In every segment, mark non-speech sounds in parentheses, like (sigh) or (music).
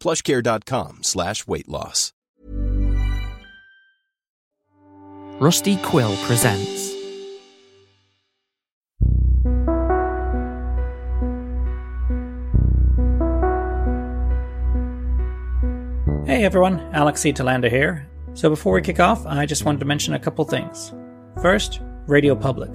plushcare.com slash weight loss. Rusty Quill presents Hey everyone, Alex C. Telander here. So before we kick off, I just wanted to mention a couple things. First, Radio Public.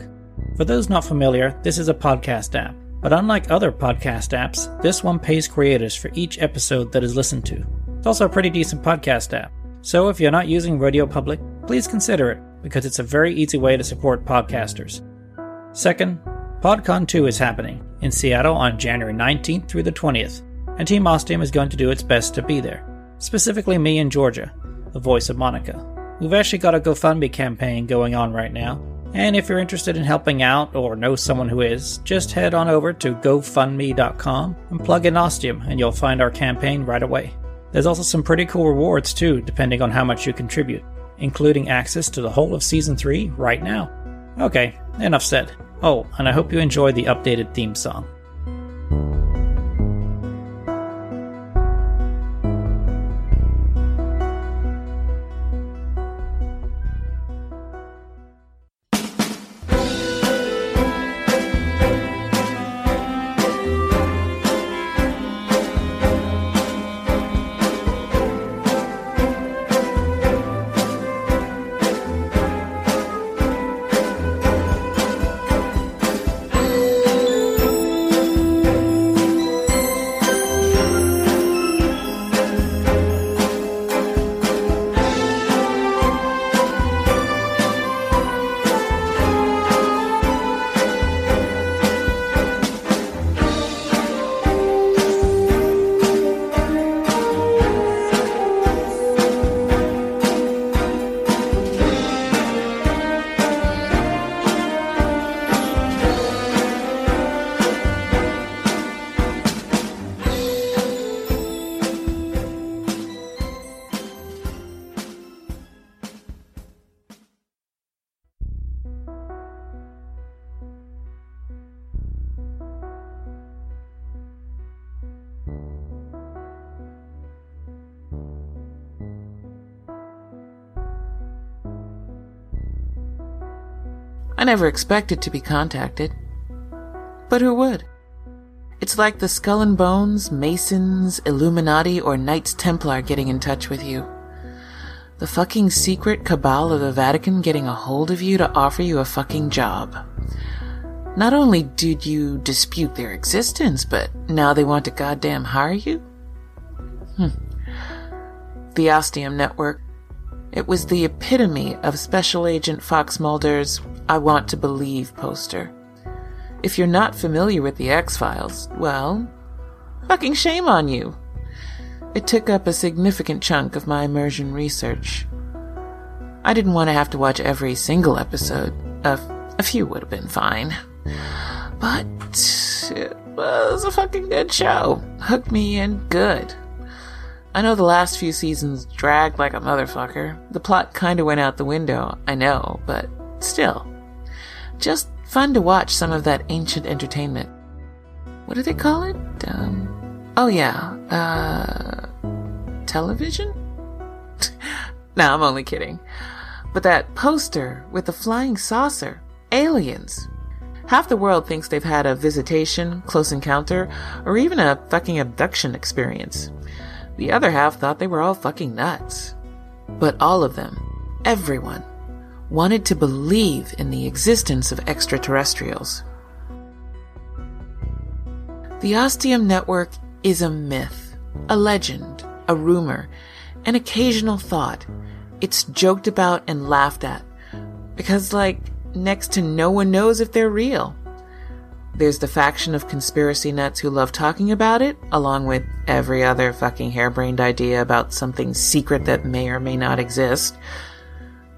For those not familiar, this is a podcast app. But unlike other podcast apps, this one pays creators for each episode that is listened to. It's also a pretty decent podcast app. So if you're not using Radio Public, please consider it because it's a very easy way to support podcasters. Second, PodCon 2 is happening in Seattle on January 19th through the 20th, and Team Ostium is going to do its best to be there. Specifically me and Georgia, the voice of Monica. We've actually got a GoFundMe campaign going on right now, and if you're interested in helping out or know someone who is, just head on over to gofundme.com and plug in Ostium and you'll find our campaign right away. There's also some pretty cool rewards too, depending on how much you contribute, including access to the whole of Season 3 right now. Okay, enough said. Oh, and I hope you enjoy the updated theme song. I never expected to be contacted. But who would? It's like the Skull and Bones, Masons, Illuminati, or Knights Templar getting in touch with you. The fucking secret cabal of the Vatican getting a hold of you to offer you a fucking job. Not only did you dispute their existence, but now they want to goddamn hire you? Hmm. The Ostium Network. It was the epitome of Special Agent Fox Mulder's I Want to Believe poster. If you're not familiar with the X Files, well, fucking shame on you. It took up a significant chunk of my immersion research. I didn't want to have to watch every single episode. A, a few would have been fine. But it was a fucking good show. Hooked me in good. I know the last few seasons dragged like a motherfucker. The plot kinda went out the window, I know, but still. Just fun to watch some of that ancient entertainment. What do they call it? Um, oh yeah, uh, television? (laughs) nah, I'm only kidding. But that poster with the flying saucer, aliens. Half the world thinks they've had a visitation, close encounter, or even a fucking abduction experience. The other half thought they were all fucking nuts. But all of them, everyone, wanted to believe in the existence of extraterrestrials. The Ostium Network is a myth, a legend, a rumor, an occasional thought. It's joked about and laughed at. Because, like, next to no one knows if they're real. There's the faction of conspiracy nuts who love talking about it, along with every other fucking harebrained idea about something secret that may or may not exist.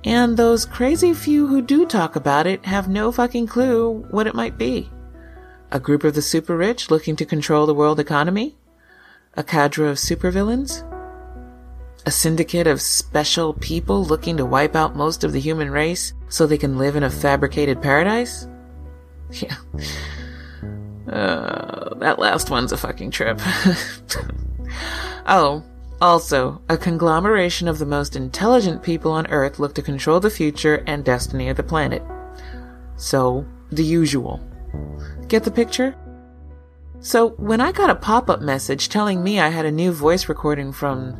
And those crazy few who do talk about it have no fucking clue what it might be. A group of the super rich looking to control the world economy? A cadre of supervillains? A syndicate of special people looking to wipe out most of the human race so they can live in a fabricated paradise? (laughs) Yeah. Uh, that last one's a fucking trip. (laughs) oh, also, a conglomeration of the most intelligent people on Earth look to control the future and destiny of the planet. So, the usual. Get the picture? So, when I got a pop up message telling me I had a new voice recording from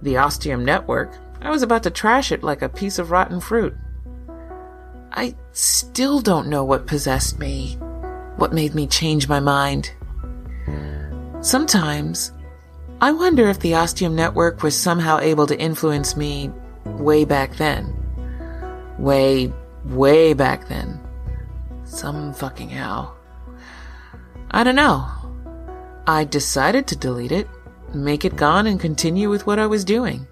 the Ostium Network, I was about to trash it like a piece of rotten fruit. I still don't know what possessed me, what made me change my mind. Sometimes, I wonder if the Ostium Network was somehow able to influence me way back then. Way, way back then. Some fucking how. I don't know. I decided to delete it, make it gone, and continue with what I was doing.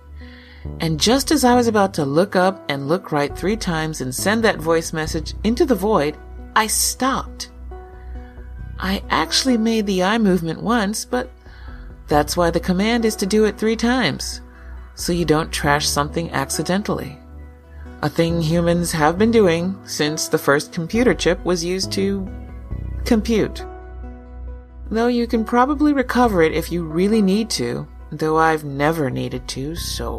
And just as I was about to look up and look right three times and send that voice message into the void, I stopped. I actually made the eye movement once, but that's why the command is to do it three times, so you don't trash something accidentally. A thing humans have been doing since the first computer chip was used to compute. Though you can probably recover it if you really need to, though I've never needed to, so.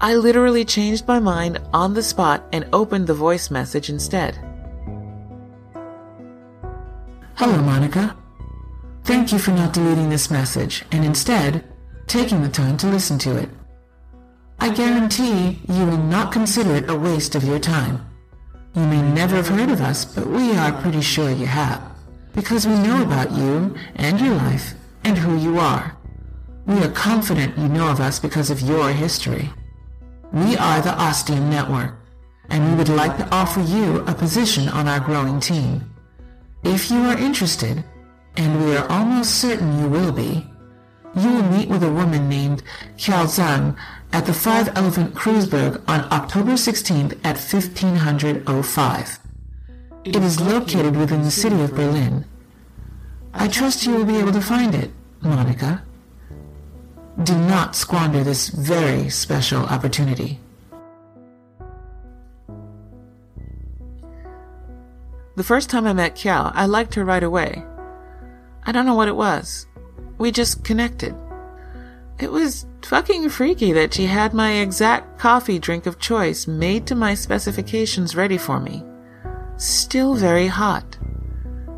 I literally changed my mind on the spot and opened the voice message instead. Hello, Monica. Thank you for not deleting this message and instead taking the time to listen to it. I guarantee you will not consider it a waste of your time. You may never have heard of us, but we are pretty sure you have, because we know about you and your life and who you are. We are confident you know of us because of your history. We are the Ostium Network, and we would like to offer you a position on our growing team. If you are interested, and we are almost certain you will be, you will meet with a woman named Qiao Zhang at the Five Elephant Kreuzberg on October 16th at 1505. It is located within the city of Berlin. I trust you will be able to find it, Monica. Do not squander this very special opportunity. The first time I met Qiao, I liked her right away. I don't know what it was. We just connected. It was fucking freaky that she had my exact coffee drink of choice made to my specifications ready for me. Still very hot.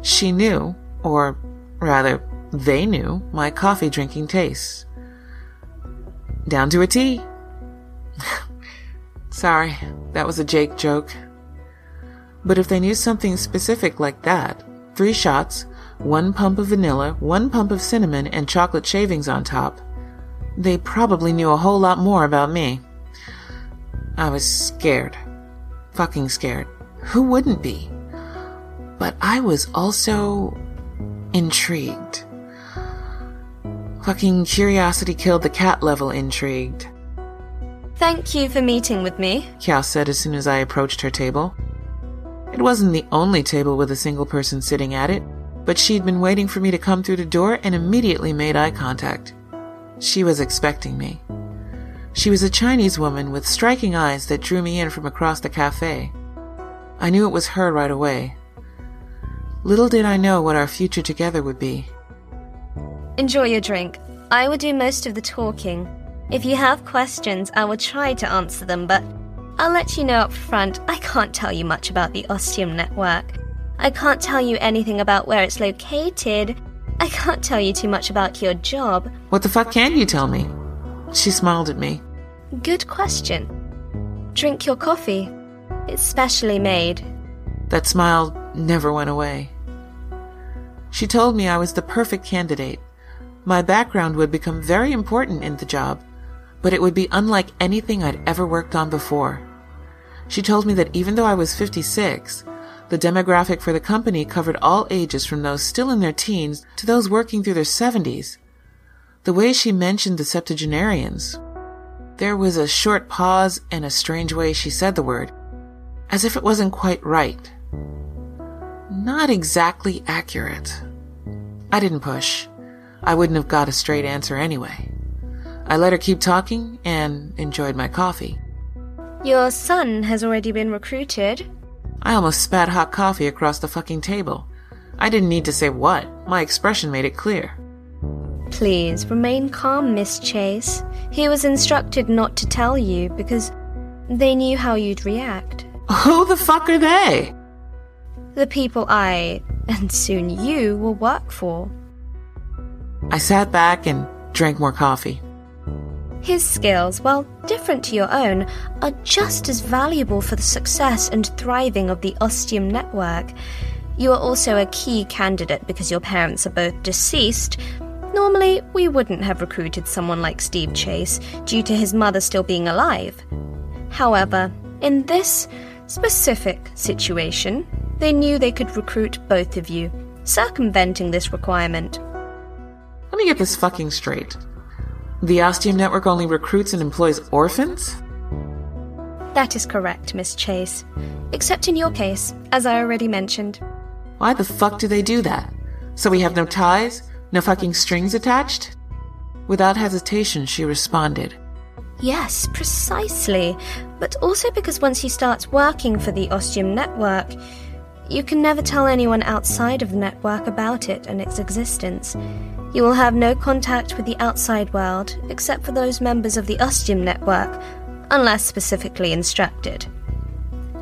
She knew, or rather, they knew, my coffee drinking tastes. Down to a T. (laughs) Sorry, that was a Jake joke. But if they knew something specific like that, three shots, one pump of vanilla, one pump of cinnamon, and chocolate shavings on top, they probably knew a whole lot more about me. I was scared. Fucking scared. Who wouldn't be? But I was also intrigued. Fucking curiosity killed the cat level intrigued. Thank you for meeting with me, Qiao said as soon as I approached her table. It wasn't the only table with a single person sitting at it, but she'd been waiting for me to come through the door and immediately made eye contact. She was expecting me. She was a Chinese woman with striking eyes that drew me in from across the cafe. I knew it was her right away. Little did I know what our future together would be. Enjoy your drink. I will do most of the talking. If you have questions, I will try to answer them, but I'll let you know up front I can't tell you much about the Ostium network. I can't tell you anything about where it's located. I can't tell you too much about your job. What the fuck can you tell me? She smiled at me. Good question. Drink your coffee. It's specially made. That smile never went away. She told me I was the perfect candidate. My background would become very important in the job, but it would be unlike anything I'd ever worked on before. She told me that even though I was 56, the demographic for the company covered all ages from those still in their teens to those working through their 70s. The way she mentioned the septuagenarians, there was a short pause and a strange way she said the word, as if it wasn't quite right. Not exactly accurate. I didn't push. I wouldn't have got a straight answer anyway. I let her keep talking and enjoyed my coffee. Your son has already been recruited. I almost spat hot coffee across the fucking table. I didn't need to say what. My expression made it clear. Please remain calm, Miss Chase. He was instructed not to tell you because they knew how you'd react. Who the fuck are they? The people I, and soon you, will work for. I sat back and drank more coffee. His skills, while different to your own, are just as valuable for the success and thriving of the Ostium network. You are also a key candidate because your parents are both deceased. Normally, we wouldn't have recruited someone like Steve Chase due to his mother still being alive. However, in this specific situation, they knew they could recruit both of you, circumventing this requirement. Let me get this fucking straight. The Ostium Network only recruits and employs orphans? That is correct, Miss Chase. Except in your case, as I already mentioned. Why the fuck do they do that? So we have no ties? No fucking strings attached? Without hesitation, she responded. Yes, precisely. But also because once you start working for the Ostium Network, you can never tell anyone outside of the network about it and its existence. You will have no contact with the outside world except for those members of the Ostium network, unless specifically instructed.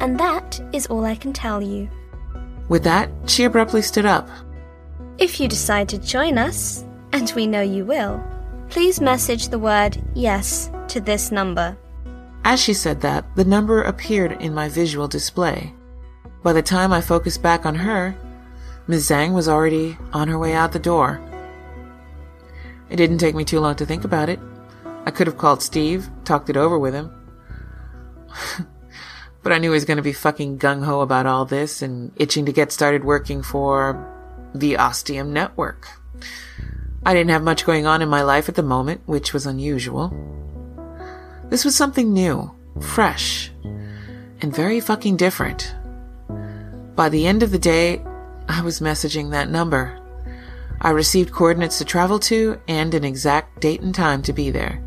And that is all I can tell you. With that, she abruptly stood up. If you decide to join us, and we know you will, please message the word yes to this number. As she said that, the number appeared in my visual display. By the time I focused back on her, Ms. Zhang was already on her way out the door. It didn't take me too long to think about it. I could have called Steve, talked it over with him. (laughs) but I knew he was going to be fucking gung ho about all this and itching to get started working for the Ostium Network. I didn't have much going on in my life at the moment, which was unusual. This was something new, fresh, and very fucking different. By the end of the day, I was messaging that number. I received coordinates to travel to and an exact date and time to be there.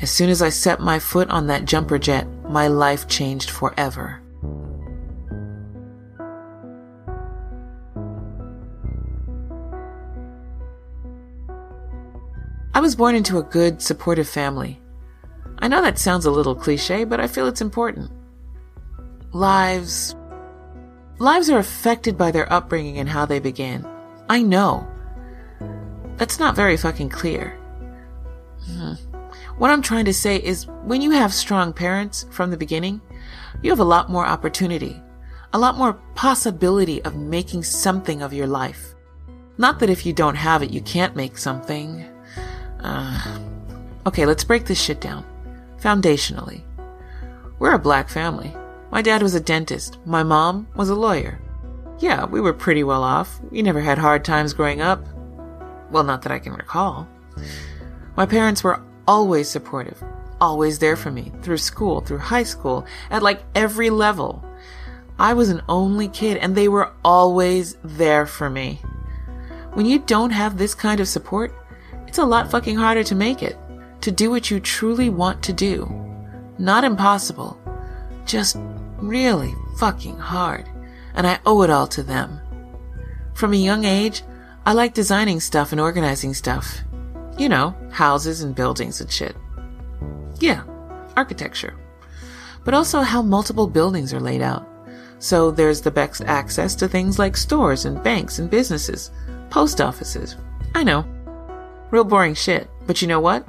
As soon as I set my foot on that jumper jet, my life changed forever. I was born into a good, supportive family. I know that sounds a little cliche, but I feel it's important. Lives. Lives are affected by their upbringing and how they began. I know. That's not very fucking clear. Hmm. What I'm trying to say is when you have strong parents from the beginning, you have a lot more opportunity, a lot more possibility of making something of your life. Not that if you don't have it, you can't make something. Uh, okay, let's break this shit down. Foundationally. We're a black family. My dad was a dentist. My mom was a lawyer. Yeah, we were pretty well off. We never had hard times growing up. Well, not that I can recall. My parents were always supportive, always there for me, through school, through high school, at like every level. I was an only kid and they were always there for me. When you don't have this kind of support, it's a lot fucking harder to make it, to do what you truly want to do. Not impossible, just really fucking hard, and I owe it all to them. From a young age, I like designing stuff and organizing stuff. You know, houses and buildings and shit. Yeah, architecture. But also how multiple buildings are laid out. So there's the best access to things like stores and banks and businesses, post offices. I know. Real boring shit. But you know what?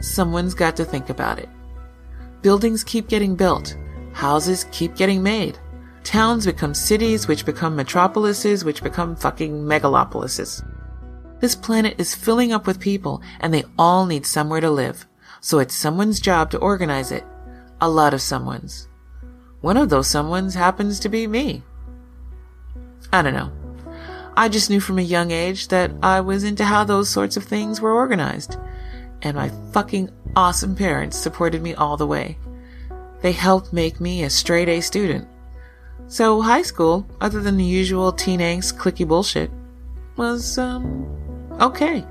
Someone's got to think about it. Buildings keep getting built. Houses keep getting made. Towns become cities, which become metropolises, which become fucking megalopolises. This planet is filling up with people, and they all need somewhere to live. So it's someone's job to organize it. A lot of someone's. One of those someone's happens to be me. I don't know. I just knew from a young age that I was into how those sorts of things were organized. And my fucking awesome parents supported me all the way. They helped make me a straight A student. So high school, other than the usual teen angst cliquey bullshit, was, um, okay.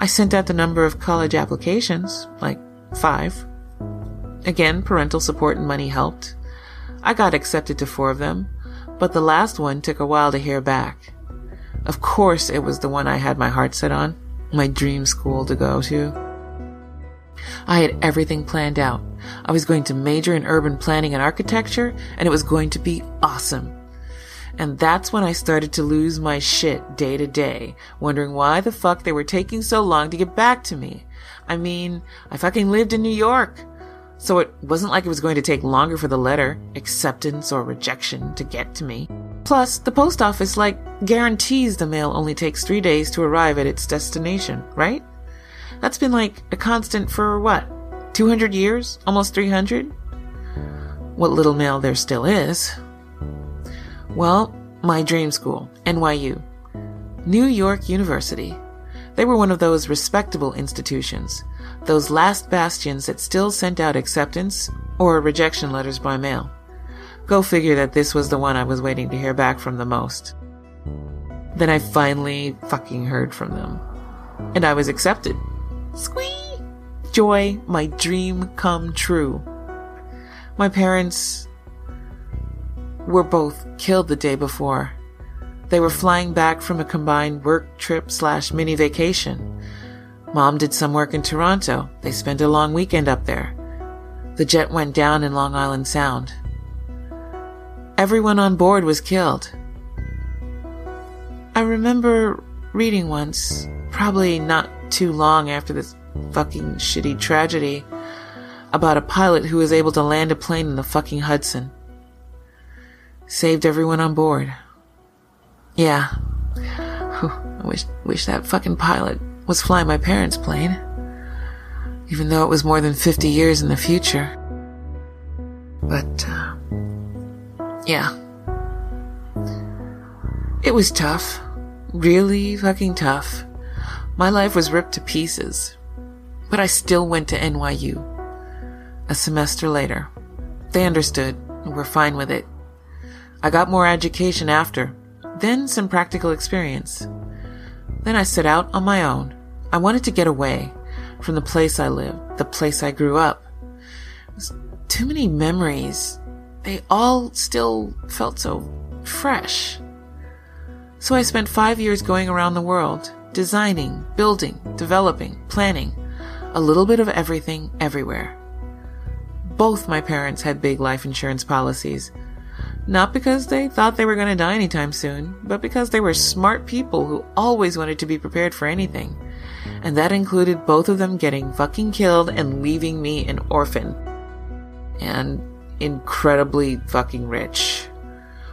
I sent out the number of college applications, like five. Again, parental support and money helped. I got accepted to four of them, but the last one took a while to hear back. Of course, it was the one I had my heart set on, my dream school to go to. I had everything planned out. I was going to major in urban planning and architecture, and it was going to be awesome. And that's when I started to lose my shit day to day, wondering why the fuck they were taking so long to get back to me. I mean, I fucking lived in New York. So it wasn't like it was going to take longer for the letter, acceptance or rejection, to get to me. Plus, the post office, like, guarantees the mail only takes three days to arrive at its destination, right? That's been like a constant for what? 200 years? Almost 300? What little mail there still is. Well, my dream school, NYU. New York University. They were one of those respectable institutions, those last bastions that still sent out acceptance or rejection letters by mail. Go figure that this was the one I was waiting to hear back from the most. Then I finally fucking heard from them. And I was accepted. Squee! Joy, my dream come true. My parents were both killed the day before. They were flying back from a combined work trip slash mini vacation. Mom did some work in Toronto. They spent a long weekend up there. The jet went down in Long Island Sound. Everyone on board was killed. I remember reading once, probably not too long after this fucking shitty tragedy, about a pilot who was able to land a plane in the fucking Hudson. Saved everyone on board. Yeah. I wish, wish that fucking pilot was flying my parents' plane. Even though it was more than 50 years in the future. But, uh, yeah. It was tough. Really fucking tough. My life was ripped to pieces. But I still went to NYU. A semester later. They understood and were fine with it. I got more education after, then some practical experience. Then I set out on my own. I wanted to get away from the place I lived, the place I grew up. too many memories. They all still felt so fresh. So I spent five years going around the world, designing, building, developing, planning, a little bit of everything, everywhere. Both my parents had big life insurance policies. Not because they thought they were going to die anytime soon, but because they were smart people who always wanted to be prepared for anything. And that included both of them getting fucking killed and leaving me an orphan. And incredibly fucking rich.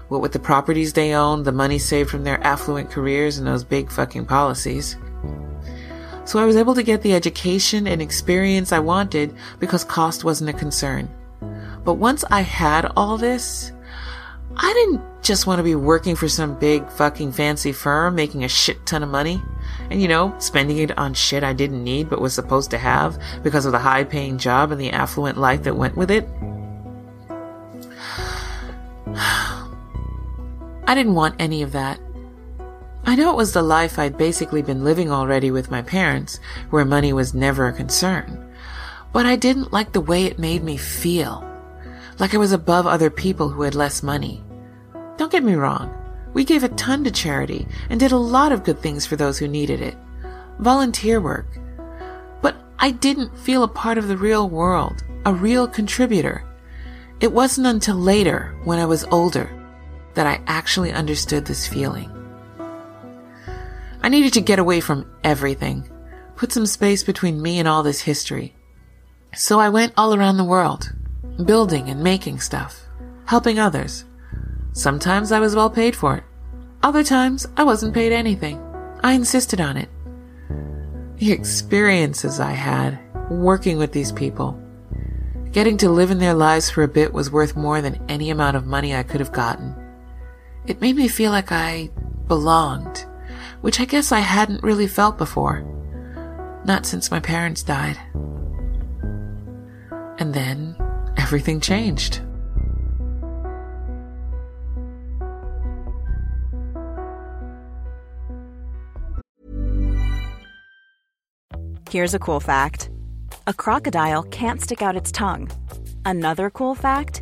What with the properties they owned, the money saved from their affluent careers, and those big fucking policies. So I was able to get the education and experience I wanted because cost wasn't a concern. But once I had all this, I didn't just want to be working for some big fucking fancy firm making a shit ton of money and you know, spending it on shit I didn't need but was supposed to have because of the high paying job and the affluent life that went with it. I didn't want any of that. I know it was the life I'd basically been living already with my parents, where money was never a concern. But I didn't like the way it made me feel. Like I was above other people who had less money. Don't get me wrong. We gave a ton to charity and did a lot of good things for those who needed it. Volunteer work. But I didn't feel a part of the real world, a real contributor. It wasn't until later, when I was older, that I actually understood this feeling. I needed to get away from everything, put some space between me and all this history. So I went all around the world, building and making stuff, helping others. Sometimes I was well paid for it. Other times I wasn't paid anything. I insisted on it. The experiences I had working with these people, getting to live in their lives for a bit was worth more than any amount of money I could have gotten. It made me feel like I belonged, which I guess I hadn't really felt before. Not since my parents died. And then everything changed. Here's a cool fact a crocodile can't stick out its tongue. Another cool fact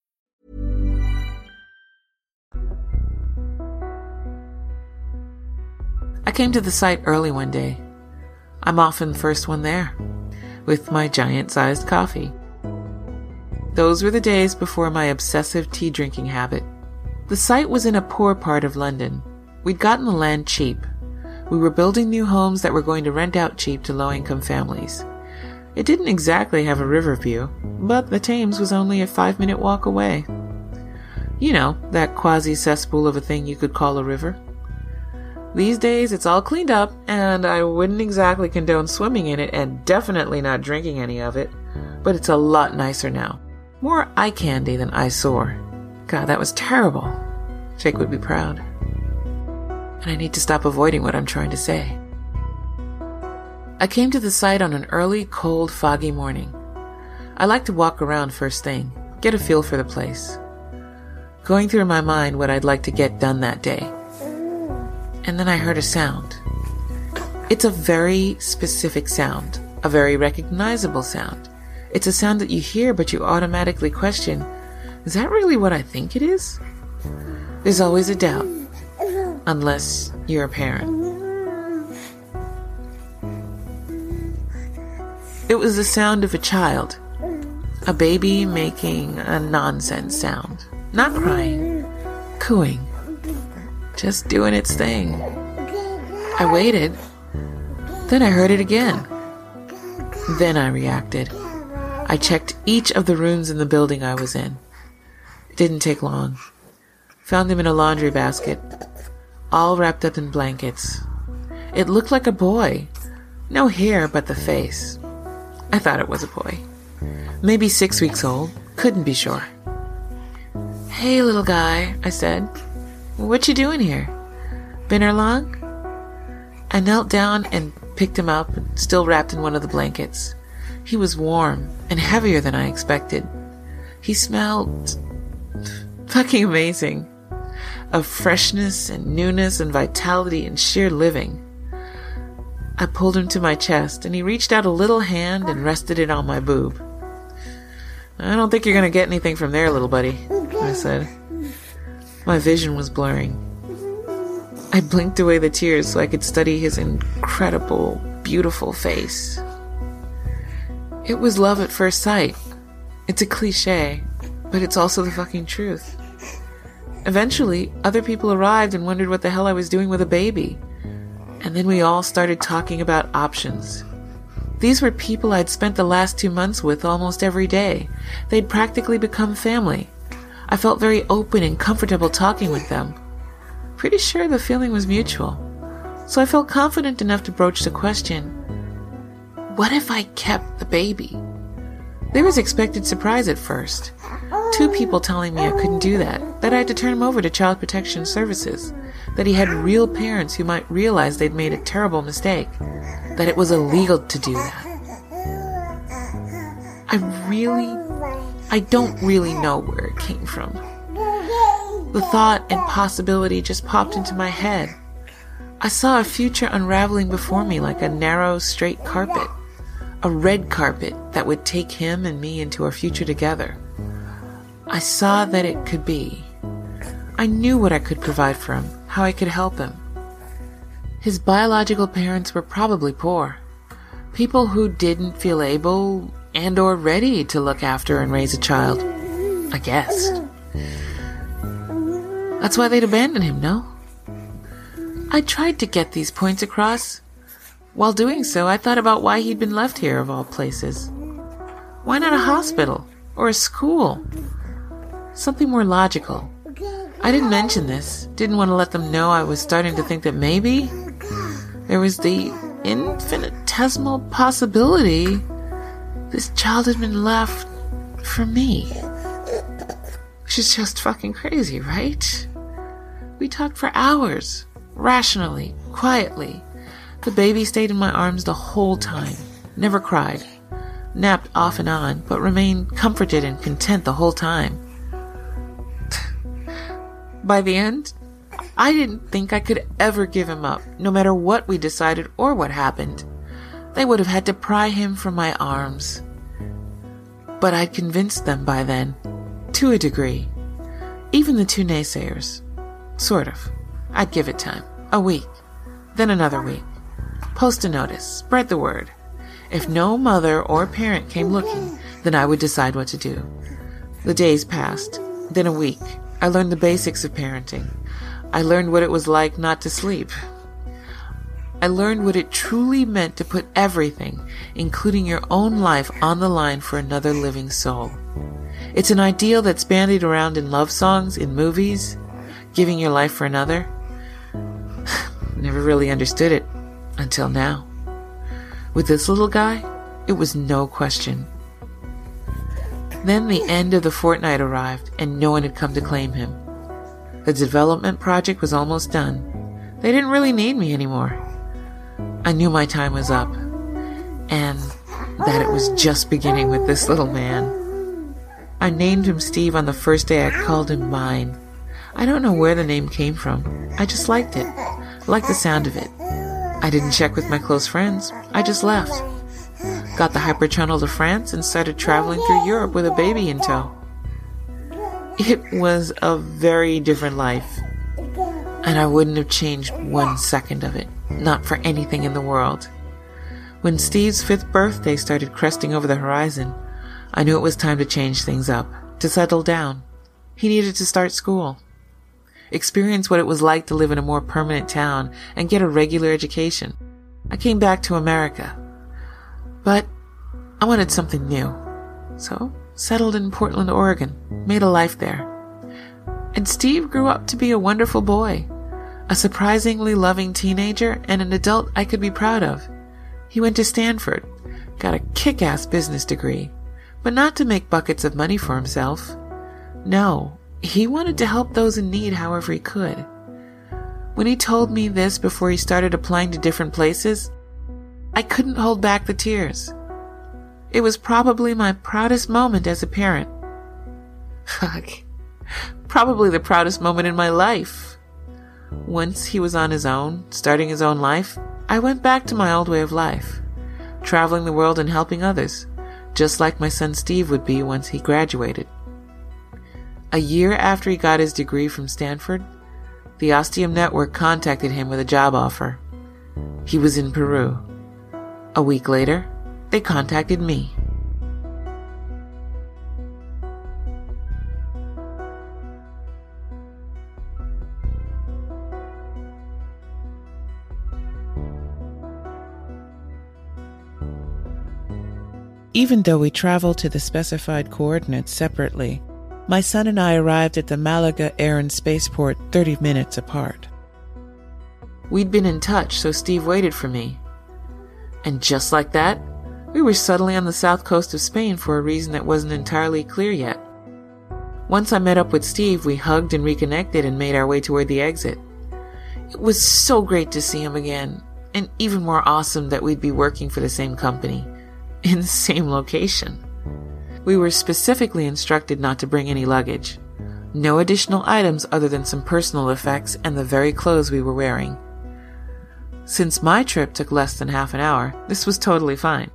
I came to the site early one day. I'm often the first one there, with my giant sized coffee. Those were the days before my obsessive tea drinking habit. The site was in a poor part of London. We'd gotten the land cheap. We were building new homes that were going to rent out cheap to low income families. It didn't exactly have a river view, but the Thames was only a five minute walk away. You know, that quasi cesspool of a thing you could call a river. These days, it's all cleaned up, and I wouldn't exactly condone swimming in it and definitely not drinking any of it, but it's a lot nicer now. More eye candy than eyesore. God, that was terrible. Jake would be proud. And I need to stop avoiding what I'm trying to say. I came to the site on an early, cold, foggy morning. I like to walk around first thing, get a feel for the place. Going through my mind what I'd like to get done that day and then I heard a sound. It's a very specific sound, a very recognizable sound. It's a sound that you hear, but you automatically question is that really what I think it is? There's always a doubt, unless you're a parent. It was the sound of a child, a baby making a nonsense sound, not crying, cooing just doing its thing. I waited. Then I heard it again. Then I reacted. I checked each of the rooms in the building I was in. It didn't take long. Found him in a laundry basket, all wrapped up in blankets. It looked like a boy. No hair but the face. I thought it was a boy. Maybe six weeks old. Couldn't be sure. Hey, little guy, I said. What you doing here? Been here long? I knelt down and picked him up, still wrapped in one of the blankets. He was warm and heavier than I expected. He smelled fucking amazing of freshness and newness and vitality and sheer living. I pulled him to my chest and he reached out a little hand and rested it on my boob. I don't think you're going to get anything from there, little buddy, I said. My vision was blurring. I blinked away the tears so I could study his incredible, beautiful face. It was love at first sight. It's a cliche, but it's also the fucking truth. Eventually, other people arrived and wondered what the hell I was doing with a baby. And then we all started talking about options. These were people I'd spent the last two months with almost every day. They'd practically become family. I felt very open and comfortable talking with them. pretty sure the feeling was mutual. So I felt confident enough to broach the question What if I kept the baby? There was expected surprise at first. Two people telling me I couldn't do that, that I had to turn him over to Child Protection Services, that he had real parents who might realize they'd made a terrible mistake, that it was illegal to do that. I really, I don't really know where it came from. The thought and possibility just popped into my head. I saw a future unraveling before me like a narrow, straight carpet. A red carpet that would take him and me into our future together. I saw that it could be. I knew what I could provide for him, how I could help him. His biological parents were probably poor. People who didn't feel able and or ready to look after and raise a child. I guess. That's why they'd abandon him, no? I tried to get these points across. While doing so, I thought about why he'd been left here of all places. Why not a hospital or a school? Something more logical. I didn't mention this, didn't want to let them know I was starting to think that maybe there was the infinitesimal possibility this child had been left for me. Which is just fucking crazy, right? We talked for hours, rationally, quietly. The baby stayed in my arms the whole time, never cried, napped off and on, but remained comforted and content the whole time. By the end, I didn't think I could ever give him up, no matter what we decided or what happened. They would have had to pry him from my arms. But I'd convinced them by then, to a degree. Even the two naysayers. Sort of. I'd give it time. A week. Then another week. Post a notice. Spread the word. If no mother or parent came looking, then I would decide what to do. The days passed. Then a week. I learned the basics of parenting. I learned what it was like not to sleep. I learned what it truly meant to put everything, including your own life, on the line for another living soul. It's an ideal that's bandied around in love songs, in movies, giving your life for another. (sighs) Never really understood it until now. With this little guy, it was no question. Then the end of the fortnight arrived, and no one had come to claim him. The development project was almost done. They didn't really need me anymore. I knew my time was up, and that it was just beginning with this little man. I named him Steve on the first day I called him mine. I don't know where the name came from. I just liked it, liked the sound of it. I didn't check with my close friends. I just left. Got the hypertunnel to France and started traveling through Europe with a baby in tow. It was a very different life, and I wouldn't have changed one second of it. Not for anything in the world. When Steve's fifth birthday started cresting over the horizon, I knew it was time to change things up, to settle down. He needed to start school. Experience what it was like to live in a more permanent town and get a regular education. I came back to America. But I wanted something new. So, settled in Portland, Oregon, made a life there. And Steve grew up to be a wonderful boy, a surprisingly loving teenager, and an adult I could be proud of. He went to Stanford, got a kick ass business degree, but not to make buckets of money for himself. No, he wanted to help those in need however he could. When he told me this before he started applying to different places, I couldn't hold back the tears. It was probably my proudest moment as a parent. Fuck. (laughs) Probably the proudest moment in my life. Once he was on his own, starting his own life, I went back to my old way of life, traveling the world and helping others, just like my son Steve would be once he graduated. A year after he got his degree from Stanford, the Ostium Network contacted him with a job offer. He was in Peru. A week later, they contacted me. Even though we traveled to the specified coordinates separately, my son and I arrived at the Malaga Air and Spaceport 30 minutes apart. We'd been in touch, so Steve waited for me. And just like that, we were suddenly on the south coast of Spain for a reason that wasn't entirely clear yet. Once I met up with Steve, we hugged and reconnected and made our way toward the exit. It was so great to see him again, and even more awesome that we'd be working for the same company, in the same location. We were specifically instructed not to bring any luggage. No additional items other than some personal effects and the very clothes we were wearing. Since my trip took less than half an hour, this was totally fine.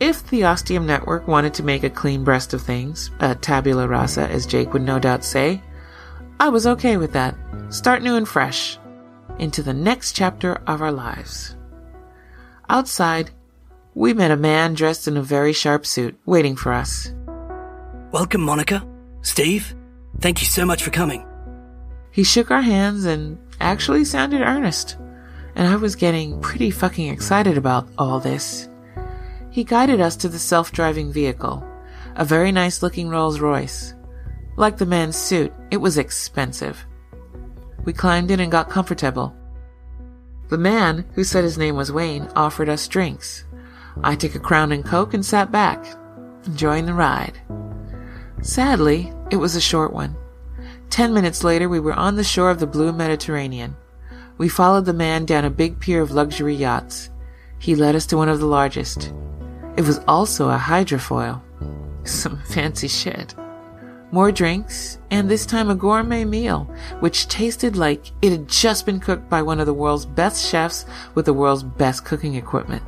If the Ostium Network wanted to make a clean breast of things, a tabula rasa as Jake would no doubt say, I was okay with that. Start new and fresh. Into the next chapter of our lives. Outside, we met a man dressed in a very sharp suit, waiting for us. Welcome, Monica. Steve, thank you so much for coming. He shook our hands and actually sounded earnest, and I was getting pretty fucking excited about all this. He guided us to the self driving vehicle, a very nice looking Rolls Royce. Like the man's suit, it was expensive. We climbed in and got comfortable. The man, who said his name was Wayne, offered us drinks. I took a Crown and Coke and sat back, enjoying the ride. Sadly, it was a short one. Ten minutes later, we were on the shore of the blue Mediterranean. We followed the man down a big pier of luxury yachts. He led us to one of the largest. It was also a hydrofoil. Some (laughs) fancy shit. More drinks, and this time a gourmet meal, which tasted like it had just been cooked by one of the world's best chefs with the world's best cooking equipment.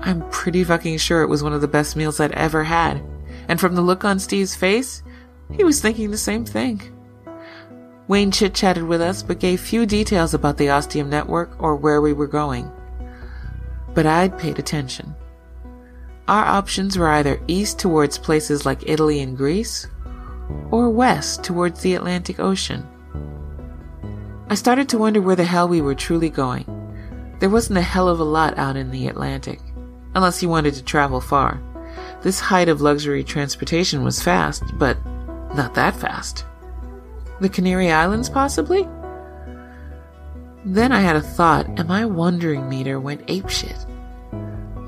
I'm pretty fucking sure it was one of the best meals I'd ever had. And from the look on Steve's face, he was thinking the same thing. Wayne chit chatted with us, but gave few details about the Ostium network or where we were going. But I'd paid attention. Our options were either east towards places like Italy and Greece, or west towards the Atlantic Ocean. I started to wonder where the hell we were truly going. There wasn't a hell of a lot out in the Atlantic unless you wanted to travel far. This height of luxury transportation was fast, but not that fast. The Canary Islands, possibly? Then I had a thought, and my wondering meter went apeshit.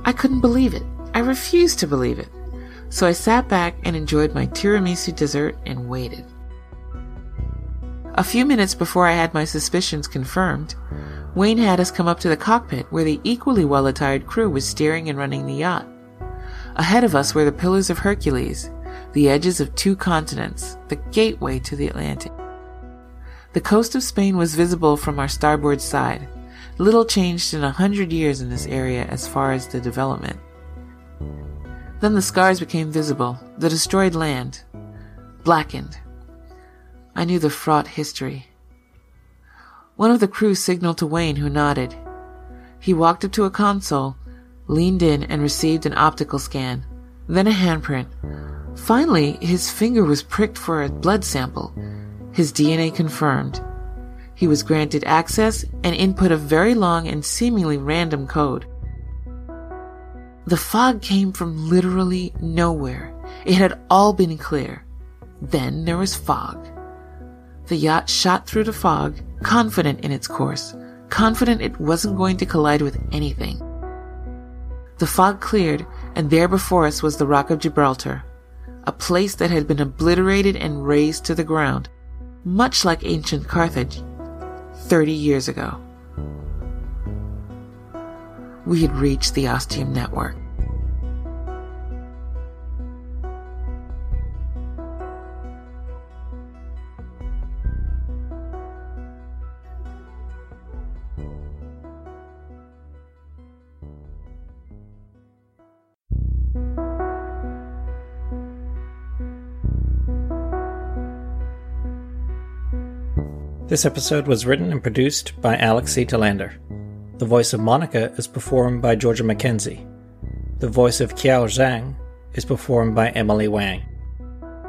I couldn't believe it. I refused to believe it. So I sat back and enjoyed my tiramisu dessert and waited. A few minutes before I had my suspicions confirmed, Wayne had us come up to the cockpit where the equally well attired crew was steering and running the yacht. Ahead of us were the Pillars of Hercules, the edges of two continents, the gateway to the Atlantic. The coast of Spain was visible from our starboard side. Little changed in a hundred years in this area as far as the development. Then the scars became visible, the destroyed land, blackened. I knew the fraught history. One of the crew signaled to Wayne, who nodded. He walked up to a console, leaned in, and received an optical scan, then a handprint. Finally, his finger was pricked for a blood sample. His DNA confirmed. He was granted access and input a very long and seemingly random code. The fog came from literally nowhere. It had all been clear. Then there was fog. The yacht shot through the fog, confident in its course, confident it wasn't going to collide with anything. The fog cleared, and there before us was the Rock of Gibraltar, a place that had been obliterated and razed to the ground, much like ancient Carthage, 30 years ago. We had reached the Ostium network. This episode was written and produced by Alex C. Telander. The voice of Monica is performed by Georgia McKenzie. The voice of Qiao Zhang is performed by Emily Wang.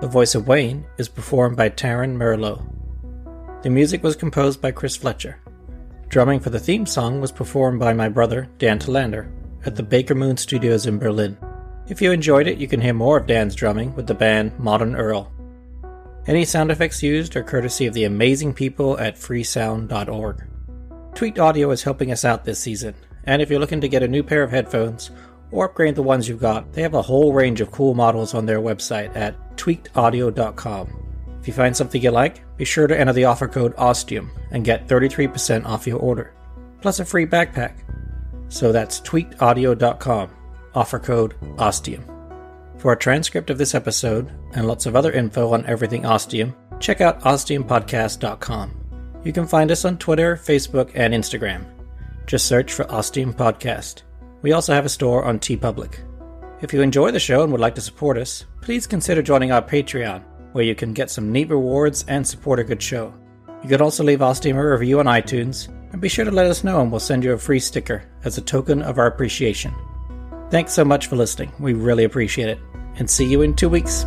The voice of Wayne is performed by Tarran Merlo. The music was composed by Chris Fletcher. Drumming for the theme song was performed by my brother, Dan Telander, at the Bakermoon Studios in Berlin. If you enjoyed it, you can hear more of Dan's drumming with the band Modern Earl. Any sound effects used are courtesy of the amazing people at freesound.org. Tweaked Audio is helping us out this season, and if you're looking to get a new pair of headphones or upgrade the ones you've got, they have a whole range of cool models on their website at tweakedaudio.com. If you find something you like, be sure to enter the offer code OSTIUM and get 33% off your order, plus a free backpack. So that's tweakedaudio.com, offer code OSTIUM. For a transcript of this episode and lots of other info on everything Ostium, check out ostiumpodcast.com. You can find us on Twitter, Facebook, and Instagram. Just search for Ostium Podcast. We also have a store on TeePublic. If you enjoy the show and would like to support us, please consider joining our Patreon, where you can get some neat rewards and support a good show. You could also leave Ostium a review on iTunes, and be sure to let us know and we'll send you a free sticker as a token of our appreciation. Thanks so much for listening. We really appreciate it. And see you in two weeks.